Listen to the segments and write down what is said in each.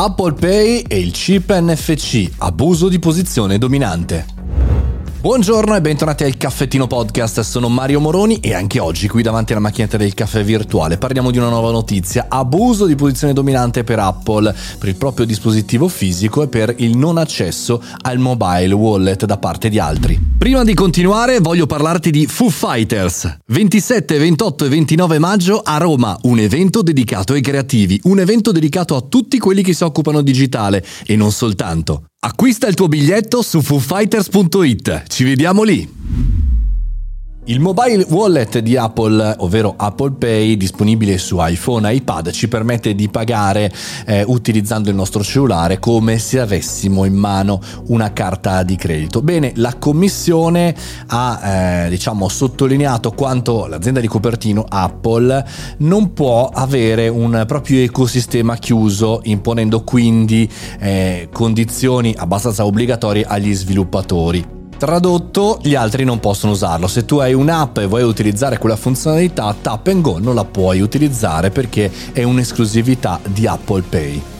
Apple Pay e il chip NFC, abuso di posizione dominante. Buongiorno e bentornati al Caffettino Podcast, sono Mario Moroni e anche oggi qui davanti alla macchinetta del caffè virtuale parliamo di una nuova notizia, abuso di posizione dominante per Apple, per il proprio dispositivo fisico e per il non accesso al mobile wallet da parte di altri. Prima di continuare voglio parlarti di Foo Fighters. 27, 28 e 29 maggio a Roma, un evento dedicato ai creativi, un evento dedicato a tutti quelli che si occupano digitale e non soltanto. Acquista il tuo biglietto su foofighters.it. Ci vediamo lì! Il mobile wallet di Apple, ovvero Apple Pay, disponibile su iPhone e iPad, ci permette di pagare eh, utilizzando il nostro cellulare come se avessimo in mano una carta di credito. Bene, la commissione ha eh, diciamo, sottolineato quanto l'azienda di Cupertino, Apple, non può avere un proprio ecosistema chiuso, imponendo quindi eh, condizioni abbastanza obbligatorie agli sviluppatori. Tradotto, gli altri non possono usarlo. Se tu hai un'app e vuoi utilizzare quella funzionalità, Tap Go non la puoi utilizzare perché è un'esclusività di Apple Pay.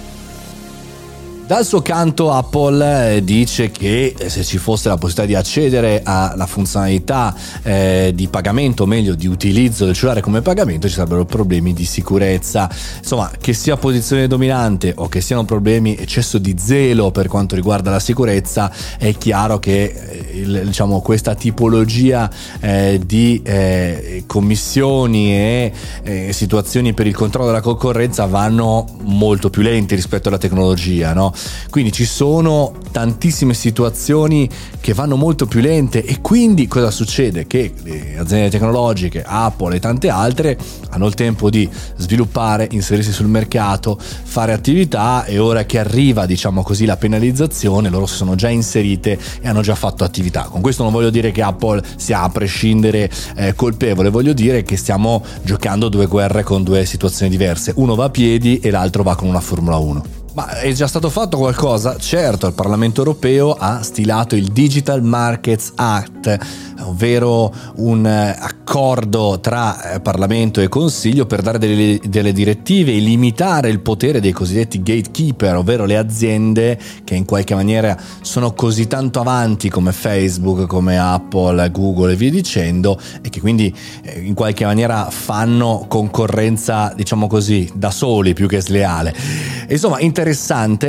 Dal suo canto Apple eh, dice che eh, se ci fosse la possibilità di accedere alla funzionalità eh, di pagamento, o meglio di utilizzo del cellulare come pagamento, ci sarebbero problemi di sicurezza. Insomma, che sia posizione dominante o che siano problemi eccesso di zelo per quanto riguarda la sicurezza, è chiaro che eh, diciamo, questa tipologia eh, di eh, commissioni e situazioni per il controllo della concorrenza vanno molto più lenti rispetto alla tecnologia, no? Quindi ci sono tantissime situazioni che vanno molto più lente e quindi cosa succede? Che le aziende tecnologiche, Apple e tante altre hanno il tempo di sviluppare, inserirsi sul mercato, fare attività e ora che arriva diciamo così la penalizzazione loro si sono già inserite e hanno già fatto attività. Con questo non voglio dire che Apple sia a prescindere eh, colpevole, voglio dire che stiamo giocando due guerre con due situazioni diverse. Uno va a piedi e l'altro va con una Formula 1. Ma è già stato fatto qualcosa? Certo, il Parlamento europeo ha stilato il Digital Markets Act, ovvero un eh, accordo tra eh, Parlamento e Consiglio per dare delle, delle, direttive e limitare il potere dei cosiddetti gatekeeper, ovvero le aziende che in qualche maniera sono così tanto avanti come Facebook, come Apple, Google e via dicendo, e che quindi eh, in qualche maniera fanno concorrenza, diciamo così, da soli più che sleale. Insomma, interessante,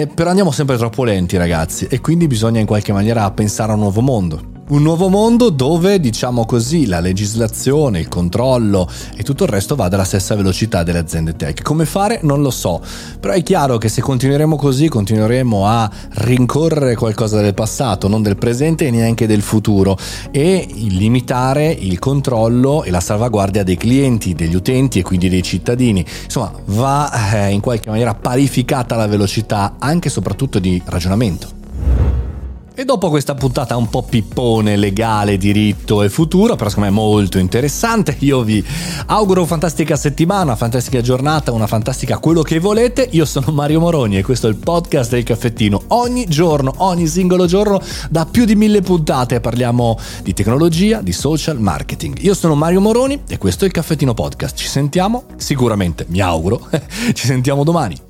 però andiamo sempre troppo lenti ragazzi e quindi bisogna in qualche maniera pensare a un nuovo mondo. Un nuovo mondo dove, diciamo così, la legislazione, il controllo e tutto il resto va alla stessa velocità delle aziende tech. Come fare? Non lo so, però è chiaro che se continueremo così continueremo a rincorrere qualcosa del passato, non del presente e neanche del futuro e limitare il controllo e la salvaguardia dei clienti, degli utenti e quindi dei cittadini. Insomma, va eh, in qualche maniera parificata la velocità anche e soprattutto di ragionamento. E dopo questa puntata un po' pippone, legale, diritto e futuro, però secondo me molto interessante, io vi auguro una fantastica settimana, una fantastica giornata, una fantastica quello che volete. Io sono Mario Moroni e questo è il podcast del caffettino. Ogni giorno, ogni singolo giorno, da più di mille puntate parliamo di tecnologia, di social, marketing. Io sono Mario Moroni e questo è il caffettino podcast. Ci sentiamo sicuramente, mi auguro, ci sentiamo domani.